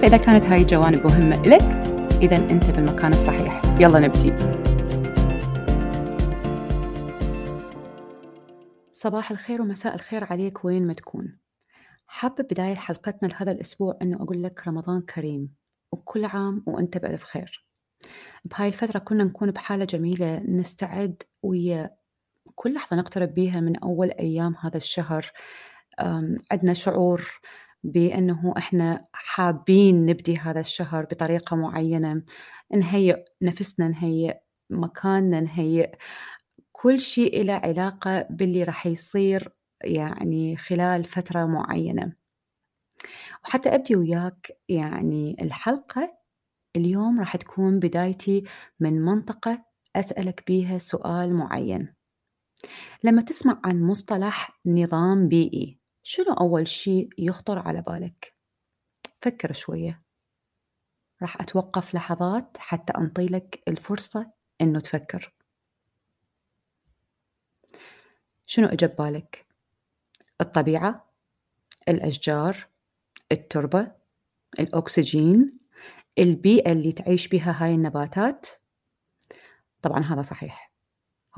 فإذا كانت هاي الجوانب مهمة لك إذا أنت بالمكان الصحيح. يلا نبتدي صباح الخير ومساء الخير عليك وين ما تكون. حابة بداية حلقتنا لهذا الأسبوع أنه أقول لك رمضان كريم وكل عام وأنت بألف خير. بهاي الفترة كنا نكون بحالة جميلة نستعد ويا كل لحظة نقترب بيها من أول أيام هذا الشهر. عندنا شعور بأنه إحنا حابين نبدي هذا الشهر بطريقة معينة نهيئ نفسنا نهيئ مكاننا نهيئ كل شيء له علاقة باللي راح يصير يعني خلال فترة معينة. وحتى أبدي وياك يعني الحلقة اليوم راح تكون بدايتي من منطقة أسألك بيها سؤال معين. لما تسمع عن مصطلح نظام بيئي شنو أول شيء يخطر على بالك؟ فكر شوية راح أتوقف لحظات حتى أنطي لك الفرصة إنه تفكر شنو إجا ببالك؟ الطبيعة الأشجار التربة الأكسجين البيئة اللي تعيش بها هاي النباتات طبعا هذا صحيح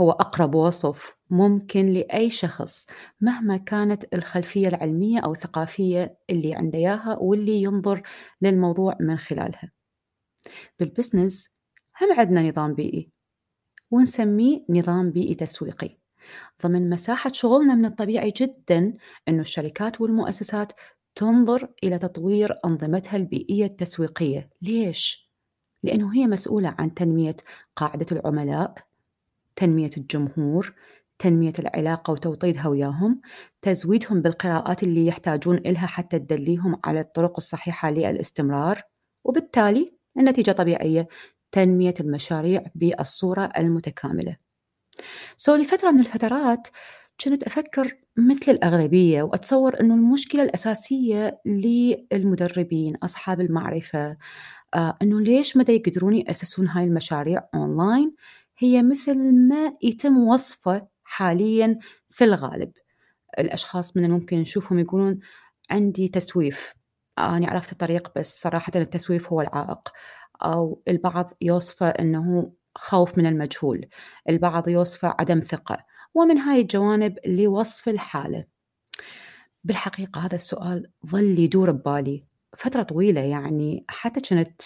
هو أقرب وصف ممكن لأي شخص مهما كانت الخلفية العلمية أو الثقافية اللي عنده إياها واللي ينظر للموضوع من خلالها. بالبزنس هم عندنا نظام بيئي ونسميه نظام بيئي تسويقي. ضمن مساحة شغلنا من الطبيعي جدا أن الشركات والمؤسسات تنظر إلى تطوير أنظمتها البيئية التسويقية. ليش؟ لأنه هي مسؤولة عن تنمية قاعدة العملاء تنمية الجمهور تنمية العلاقة وتوطيدها وياهم تزويدهم بالقراءات اللي يحتاجون إلها حتى تدليهم على الطرق الصحيحة للاستمرار وبالتالي النتيجة طبيعية تنمية المشاريع بالصورة المتكاملة. سو لفترة من الفترات كنت أفكر مثل الأغلبية وأتصور أنه المشكلة الأساسية للمدربين أصحاب المعرفة آه أنه ليش مدى يقدرون يأسسون هاي المشاريع أونلاين؟ هي مثل ما يتم وصفه حاليا في الغالب. الأشخاص من الممكن نشوفهم يقولون عندي تسويف. أنا عرفت الطريق بس صراحة التسويف هو العائق. أو البعض يوصفه أنه خوف من المجهول. البعض يوصفه عدم ثقة. ومن هاي الجوانب لوصف الحالة. بالحقيقة هذا السؤال ظل يدور ببالي فترة طويلة يعني حتى كنت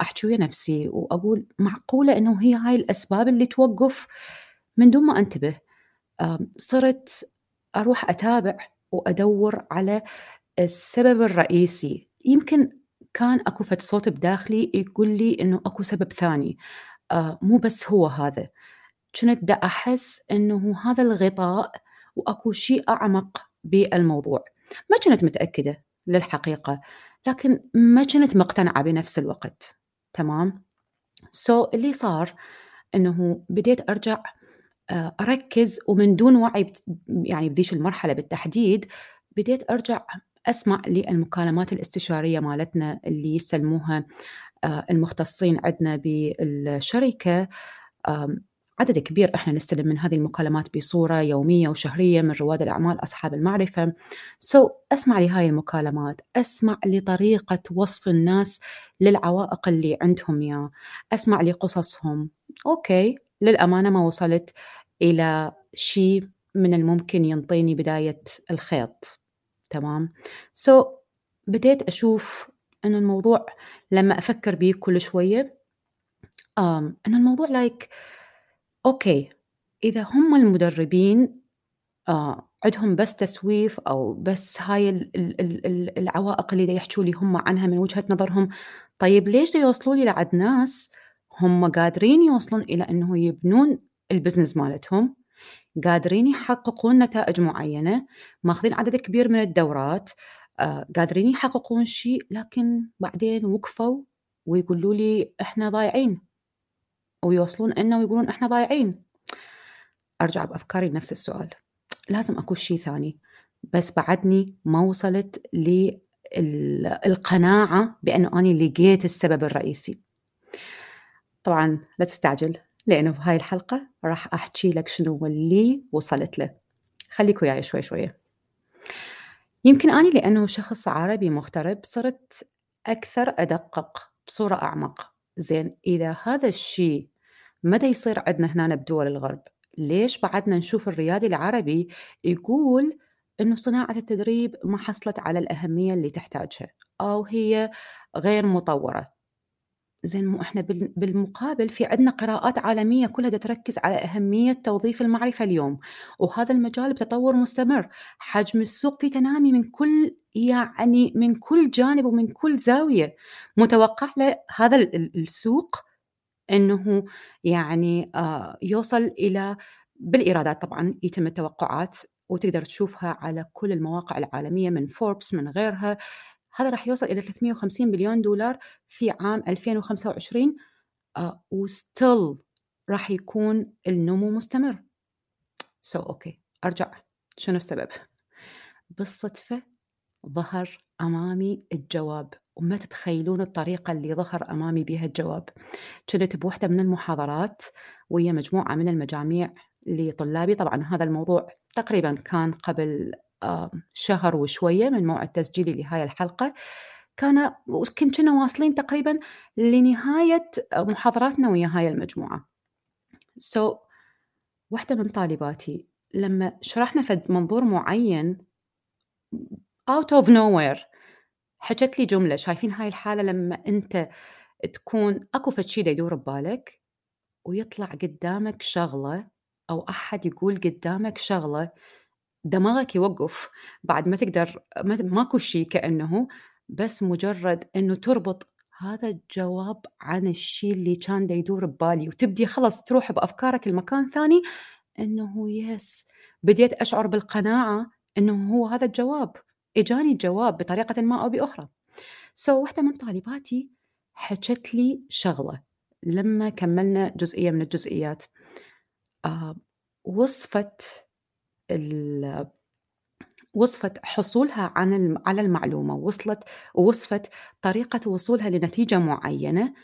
أحكي ويا نفسي وأقول معقولة إنه هي هاي الأسباب اللي توقف من دون ما أنتبه. صرت أروح أتابع وأدور على السبب الرئيسي. يمكن كان أكو فد صوت بداخلي يقول لي إنه أكو سبب ثاني. مو بس هو هذا. كنت دا أحس إنه هذا الغطاء وأكو شيء أعمق بالموضوع. ما كنت متأكدة للحقيقة. لكن ما كنت مقتنعة بنفس الوقت. تمام؟ سو so, اللي صار إنه بديت أرجع آه، أركز ومن دون وعي يعني بذيش المرحلة بالتحديد بديت أرجع أسمع للمكالمات الاستشارية مالتنا اللي يسلموها آه، المختصين عندنا بالشركة عدد كبير إحنا نستلم من هذه المكالمات بصورة يومية وشهرية من رواد الأعمال أصحاب المعرفة. so, أسمع لهاي المكالمات أسمع لطريقة وصف الناس للعوائق اللي عندهم يا أسمع لقصصهم. okay للأمانة ما وصلت إلى شيء من الممكن ينطيني بداية الخيط. تمام؟ so, بديت أشوف إنه الموضوع لما أفكر به كل شوية آمم، إن الموضوع like okay، إذا هم المدربين آه، عندهم بس تسويف أو بس هاي ال ال ال ال العوائق اللي دا يحجوا لي هم عنها من وجهة نظرهم، طيب ليش يوصلوا لي لعند ناس هم قادرين يوصلون إلى إنه يبنون الbusiness مالتهم، قادرين يحققون نتائج معينة، ماخذين عدد كبير من الدورات، آه، قادرين يحققون شيء، لكن بعدين وقفوا ويقولوا لي إحنا ضايعين، ويوصلون إلنا ويقولون إحنا ضايعين. أرجع بأفكاري لنفس السؤال، لازم أكو شي ثاني، بس بعدني ما وصلت للقناعة بأنه أني لقيت السبب الرئيسي. طبعًا لا تستعجل لأنه بهاي الحلقة راح أحكي لك شنو اللي وصلت له، خليك وياي شوي شوية. يمكن أني لأنه شخص عربي مغترب صرت أكثر أدقق بصورة أعمق، زين إذا هذا الشي ما دا يصير عندنا هنا بدول الغرب، ليش بعدنا نشوف الريادي العربي يقول إنه صناعة التدريب ما حصلت على الأهمية اللي تحتاجها أو هي غير مطورة. زين مو إحنا بالمقابل في عندنا قراءات عالمية كلها تركز على أهمية توظيف المعرفة اليوم، وهذا المجال بتطور مستمر، حجم السوق في تنامي من كل يعني من كل جانب ومن كل زاوية، متوقع له هذا السوق إنه يعني آه، يوصل إلى بالإيرادات طبعًا يتم التوقعات وتقدر تشوفها على كل المواقع العالمية من فوربس من غيرها. هذا راح يوصل إلى 350 بليون دولار في عام 2025 آه وستيل راح يكون النمو مستمر. so, okay. أرجع. شنو السبب؟ بالصدفة ظهر أمامي الجواب وما تتخيلون الطريقة اللي ظهر أمامي بها الجواب. كنت بوحدة من المحاضرات ويا مجموعة من المجاميع لطلابي. طبعا هذا الموضوع تقريبا كان قبل شهر وشوية من موعد تسجيلي لهاي الحلقة. كان كنا واصلين تقريبا لنهاية محاضراتنا ويا هاي المجموعة. سو so, واحدة من طالباتي لما شرحنا فد منظور معين out of nowhere. حكت لي جملة شايفين هاي الحالة لما أنت تكون أكو فد شي يدور ببالك ويطلع قدامك شغلة أو أحد يقول قدامك شغلة دماغك يوقف. بعد ما تقدر ماكو شيء كأنه بس مجرد إنه تربط هذا الجواب عن الشيء اللي كان يدور ببالي. وتبدي خلص تروح بأفكارك لمكان ثاني إنه yes بديت أشعر بالقناعة إنه هو هذا الجواب. إجاني الجواب بطريقة ما أو بأخرى. so, واحدة من طالباتي حكت لي شغلة لما كملنا جزئية من الجزئيات. آه وصفت وصفت حصولها عن على المعلومة. وصلت ووصفت طريقة وصولها لنتيجة معينة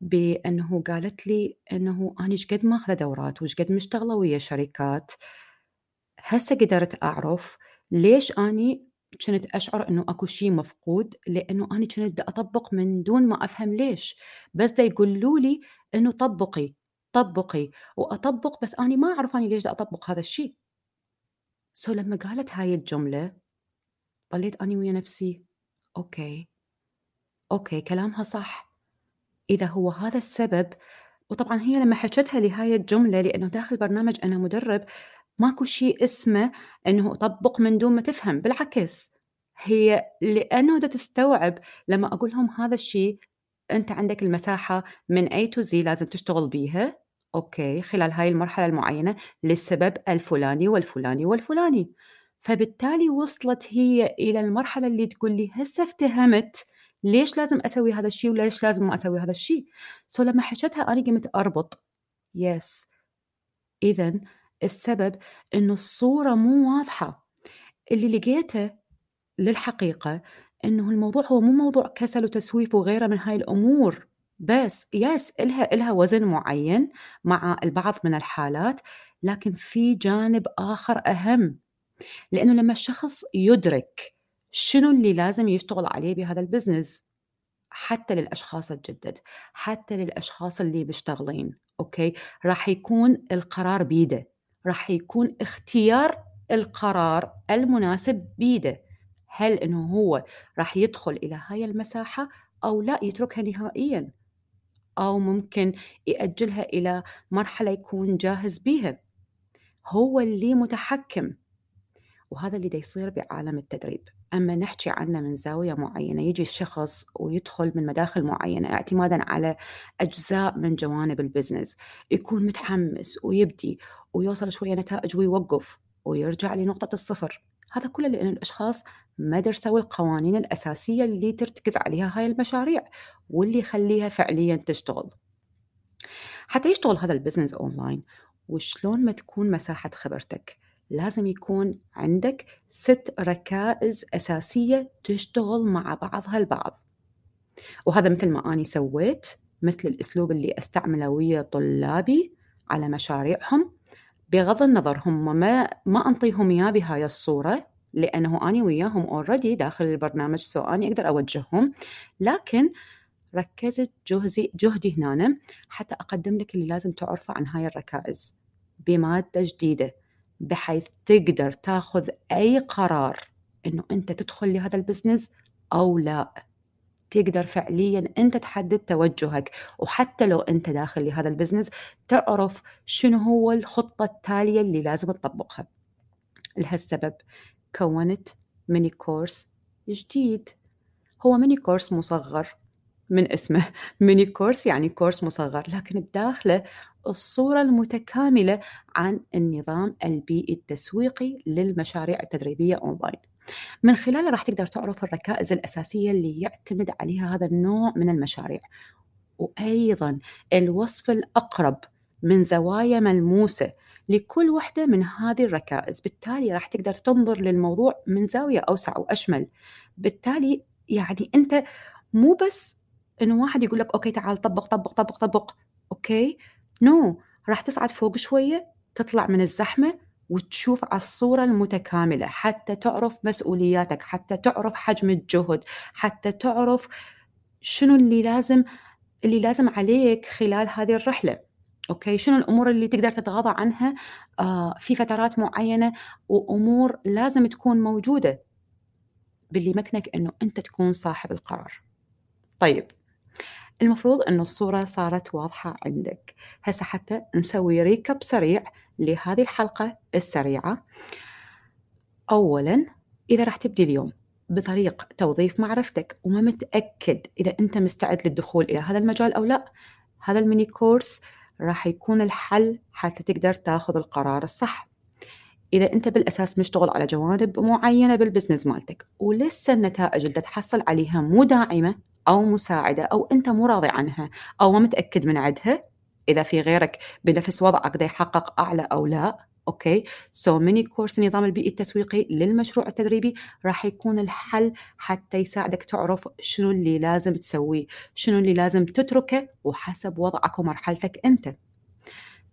بأنه قالت لي أنه أنا إيش قد ماخذة دورات وإيش قد مشتغلة ويا شركات. هسه قدرت أعرف ليش أني كنت أشعر إنه أكو شيء مفقود لأنه أنا كنت دا أطبق من دون ما أفهم ليش. بس دا يقولوا لي إنه طبقي طبقي. وأطبق بس أنا ما أعرف أنا ليش دا أطبق هذا الشيء so لما قالت هاي الجملة ظليت أني ويا نفسي okay okay كلامها صح. إذا هو هذا السبب. وطبعا هي لما حكتها لي هاي الجملة لأنه داخل برنامج أنا مدرب ماكو شيء اسمه أنه أطبق من دون ما تفهم. بالعكس هي لأنه دا تستوعب لما أقول لهم هذا الشيء أنت عندك المساحة من A to Z لازم تشتغل بيها. okay خلال هاي المرحلة المعينة للسبب الفلاني والفلاني والفلاني. فبالتالي وصلت هي إلى المرحلة اللي تقول لي هسه افتهمت ليش لازم أسوي هذا الشيء وليش لازم ما أسوي هذا الشيء. so لما حكيتها أنا قمت أربط. yes إذا السبب إنه الصورة مو واضحة. اللي لقيته للحقيقة إنه الموضوع هو مو موضوع كسل وتسويف وغيره من هاي الأمور بس yes إلها إلها وزن معين مع البعض من الحالات لكن في جانب آخر أهم لأنه لما الشخص يدرك شنو اللي لازم يشتغل عليه بهذا ال business حتى للأشخاص الجدد حتى للأشخاص اللي مشتغلين okay راح يكون القرار بيده راح يكون اختيار القرار المناسب بيده. هل إنه هو راح يدخل إلى هاي المساحة أو لا يتركها نهائيا؟ أو ممكن يأجلها إلى مرحلة يكون جاهز بيها. هو اللي متحكم. وهذا اللي دا يصير بعالم التدريب. أما نحكي عنه من زاوية معينة يجي الشخص ويدخل من مداخل معينة اعتمادا على أجزاء من جوانب البزنس يكون متحمس ويبدي ويوصل شوية نتائج ويوقف ويرجع لنقطة الصفر. هذا كله لأن الأشخاص ما درسوا القوانين الأساسية اللي ترتكز عليها هاي المشاريع واللي يخليها فعليا تشتغل. حتى يشتغل هذا ال business online وشلون ما تكون مساحة خبرتك؟ لازم يكون عندك ست ركائز أساسية تشتغل مع بعضها البعض وهذا مثل ما أني سويت مثل الأسلوب اللي أستعمله ويا طلابي على مشاريعهم بغض النظر هم ما ما أنطيهم إياه بهاي الصورة لأنه أنا وياهم already داخل البرنامج so أني أقدر أوجههم. لكن ركزت جهدي جهدي هنا حتى أقدم لك اللي لازم تعرفه عن هاي الركائز. بمادة جديدة بحيث تقدر تاخذ أي قرار إنه أنت تدخل لهذا ال business أو لا. تقدر فعليا أنت تحدد توجهك. وحتى لو أنت داخل لهذا ال business تعرف شنو هو الخطة التالية اللي لازم تطبقها. لهالسبب كونت mini course جديد. هو mini course مصغر. من اسمه mini course يعني كورس مصغر لكن بداخله الصورة المتكاملة عن النظام البيئي التسويقي للمشاريع التدريبية أونلاين من خلاله راح تقدر تعرف الركائز الأساسية اللي يعتمد عليها هذا النوع من المشاريع. وأيضا الوصف الأقرب من زوايا ملموسة لكل وحدة من هذه الركائز بالتالي راح تقدر تنظر للموضوع من زاوية أوسع وأشمل بالتالي يعني أنت مو بس إنه واحد يقول لك okay تعال طبق طبق طبق طبق okay no no. راح تصعد فوق شوية تطلع من الزحمة وتشوف على الصورة المتكاملة حتى تعرف مسؤولياتك حتى تعرف حجم الجهد حتى تعرف شنو اللي لازم اللي لازم عليك خلال هذه الرحلة okay؟ شنو الأمور اللي تقدر تتغاضى عنها؟ آه في فترات معينة وأمور لازم تكون موجودة باللي يمكنك إنه أنت تكون صاحب القرار. طيب المفروض أنه الصورة صارت واضحة عندك. هسه حتى نسوي recap سريع لهذه الحلقة السريعة. أولا إذا راح تبدي اليوم بطريق توظيف معرفتك وما متأكد إذا أنت مستعد للدخول إلى هذا المجال أو لا هذا ال mini course راح يكون الحل حتى تقدر تاخذ القرار الصح. إذا أنت بالأساس مشتغل على جوانب معينة بال business مالتك ولسه النتائج اللي تحصل عليها مو داعمة أو مساعدة أو أنت مو راضي عنها أو ما متأكد من عدها إذا في غيرك بنفس وضعك دا يحقق أعلى أو لا okay؟ so mini course النظام البيئي التسويقي للمشروع التدريبي راح يكون الحل حتى يساعدك تعرف شنو اللي لازم تسويه شنو اللي لازم تتركه وحسب وضعك ومرحلتك أنت.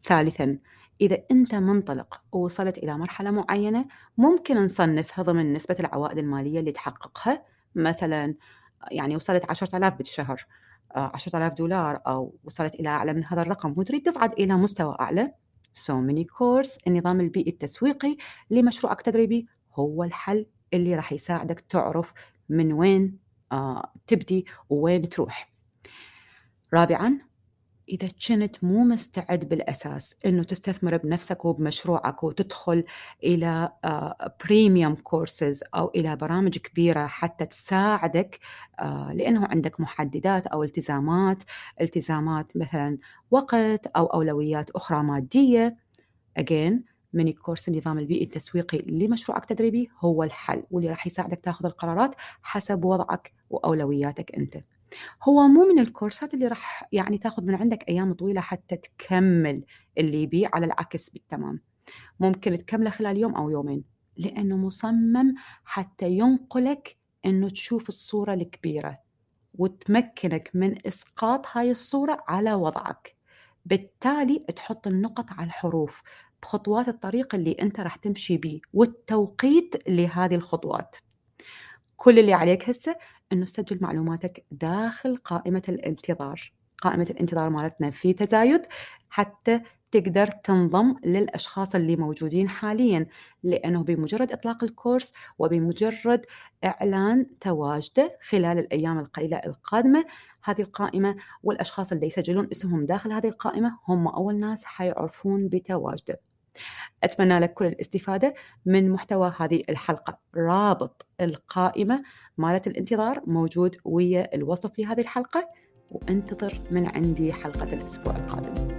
ثالثا إذا أنت منطلق ووصلت إلى مرحلة معينة ممكن نصنفها ضمن نسبة العوائد المالية اللي تحققها. مثلا يعني وصلت 10000 بالشهر 10000 آه، دولار أو وصلت إلى أعلى من هذا الرقم وتريد تصعد إلى مستوى أعلى. so mini course النظام البيئي التسويقي لمشروعك التدريبي هو الحل اللي راح يساعدك تعرف من وين آه تبدي ووين تروح. رابعا إذا كنت مو مستعد بالأساس إنه تستثمر بنفسك وبمشروعك وتدخل إلى premium courses أو إلى برامج كبيرة حتى تساعدك آه، لأنه عندك محددات أو التزامات التزامات مثلا وقت أو أولويات أخرى مادية. Again ميني كورس النظام البيئي التسويقي لمشروعك التدريبي هو الحل واللي راح يساعدك تاخذ القرارات حسب وضعك وأولوياتك أنت. هو مو من الكورسات اللي راح يعني تاخذ من عندك أيام طويلة حتى تكمل اللي يبيع على العكس بالتمام. ممكن تكمله خلال يوم أو يومين لأنه مصمم حتى ينقلك إنه تشوف الصورة الكبيرة وتمكنك من إسقاط هاي الصورة على وضعك. بالتالي تحط النقط على الحروف بخطوات الطريق اللي أنت راح تمشي بيه والتوقيت لهذه الخطوات. كل اللي عليك هسه إنه تسجل معلوماتك داخل قائمة الانتظار. قائمة الانتظار مالتنا في تزايد حتى تقدر تنضم للأشخاص اللي موجودين حاليا لأنه بمجرد إطلاق الكورس وبمجرد إعلان تواجده خلال الأيام القليلة القادمة هذه القائمة والأشخاص اللي يسجلون اسمهم داخل هذه القائمة هم أول ناس حيعرفون بتواجده. أتمنى لك كل الاستفادة من محتوى هذه الحلقة. رابط القائمة مالت الانتظار موجود ويا الوصف لهذه الحلقة. وانتظر من عندي حلقة الأسبوع القادم.